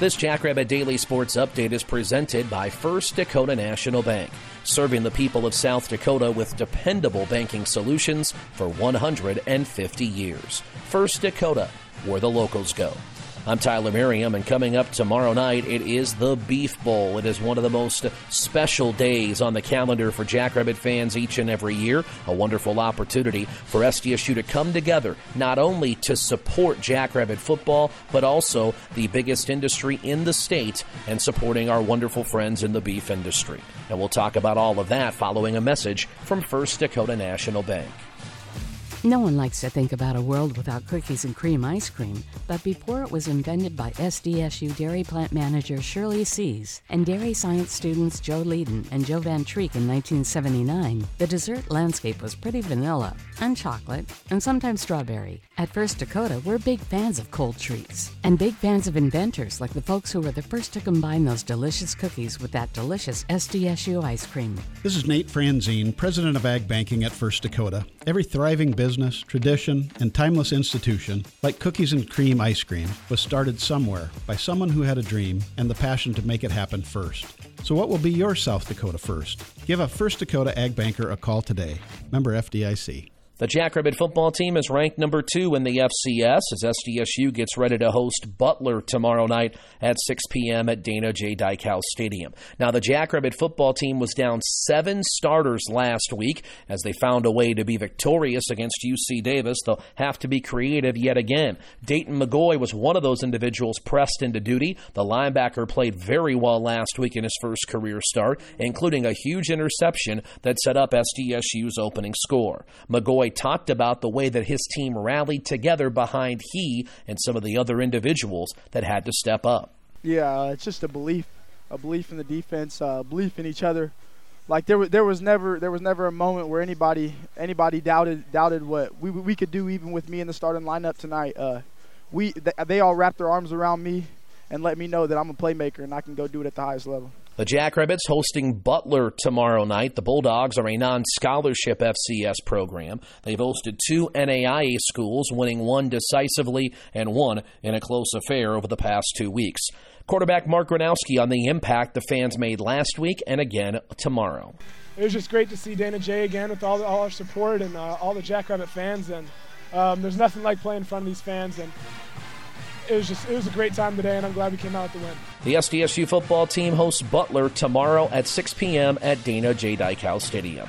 This Jackrabbit Daily Sports Update is presented by First Dakota National Bank, serving the people of South Dakota with dependable banking solutions for 150 years. First Dakota, where the locals go. I'm Tyler Merriam, and coming up tomorrow night, it is the Beef Bowl. It is one of the most special days on the calendar for Jackrabbit fans each and every year. A wonderful opportunity for SDSU to come together, not only to support Jackrabbit football, but also the biggest industry in the state and supporting our wonderful friends in the beef industry. And we'll talk about all of that following a message from First Dakota National Bank. No one likes to think about a world without cookies and cream ice cream, but before it was invented by SDSU dairy plant manager Shirley Seas and dairy science students Joe Leedom and Joe Van Treeck in 1979, the dessert landscape was pretty vanilla and chocolate and sometimes strawberry. At First Dakota, we're big fans of cold treats and big fans of inventors like the folks who were the first to combine those delicious cookies with that delicious SDSU ice cream. This is Nate Franzen, president of Ag Banking at First Dakota. Every thriving business business, tradition, and timeless institution, like cookies and cream ice cream, was started somewhere by someone who had a dream and the passion to make it happen first. So, what will be your South Dakota first? Give a First Dakota Ag Banker a call today. Member FDIC. The Jackrabbit football team is ranked number two in the FCS as SDSU gets ready to host Butler tomorrow night at 6 p.m. at Dana J. Dykhouse Stadium. Now, the Jackrabbit football team was down seven starters last week as they found a way to be victorious against UC Davis. They'll have to be creative yet again. Daeton McGaughy was one of those individuals pressed into duty. The linebacker played very well last week in his first career start, including a huge interception that set up SDSU's opening score. McGaughy talked about the way that his team rallied together behind he and some of the other individuals that had to step up. Yeah, it's just a belief, a belief in the defense, uh, belief in each other. Like there was, there was never, there was never a moment where anybody, anybody doubted, doubted what we we could do, even with me in the starting lineup tonight. Uh, we, they all wrapped their arms around me and let me know that I'm a playmaker and I can go do it at the highest level. The Jackrabbits hosting Butler tomorrow night. The Bulldogs are a non scholarship FCS program. They've hosted two NAIA schools, winning one decisively and one in a close affair over the past two weeks. Quarterback Mark Gronowski on the impact the fans made last week and again tomorrow. It was just great to see Dana J again with all, the, all our support and uh, all the Jackrabbit fans. And um, there's nothing like playing in front of these fans. And it was just it was a great time today, and I'm glad we came out with the win. The SDSU football team hosts Butler tomorrow at 6 p.m. at Dana J. Dykhouse Stadium.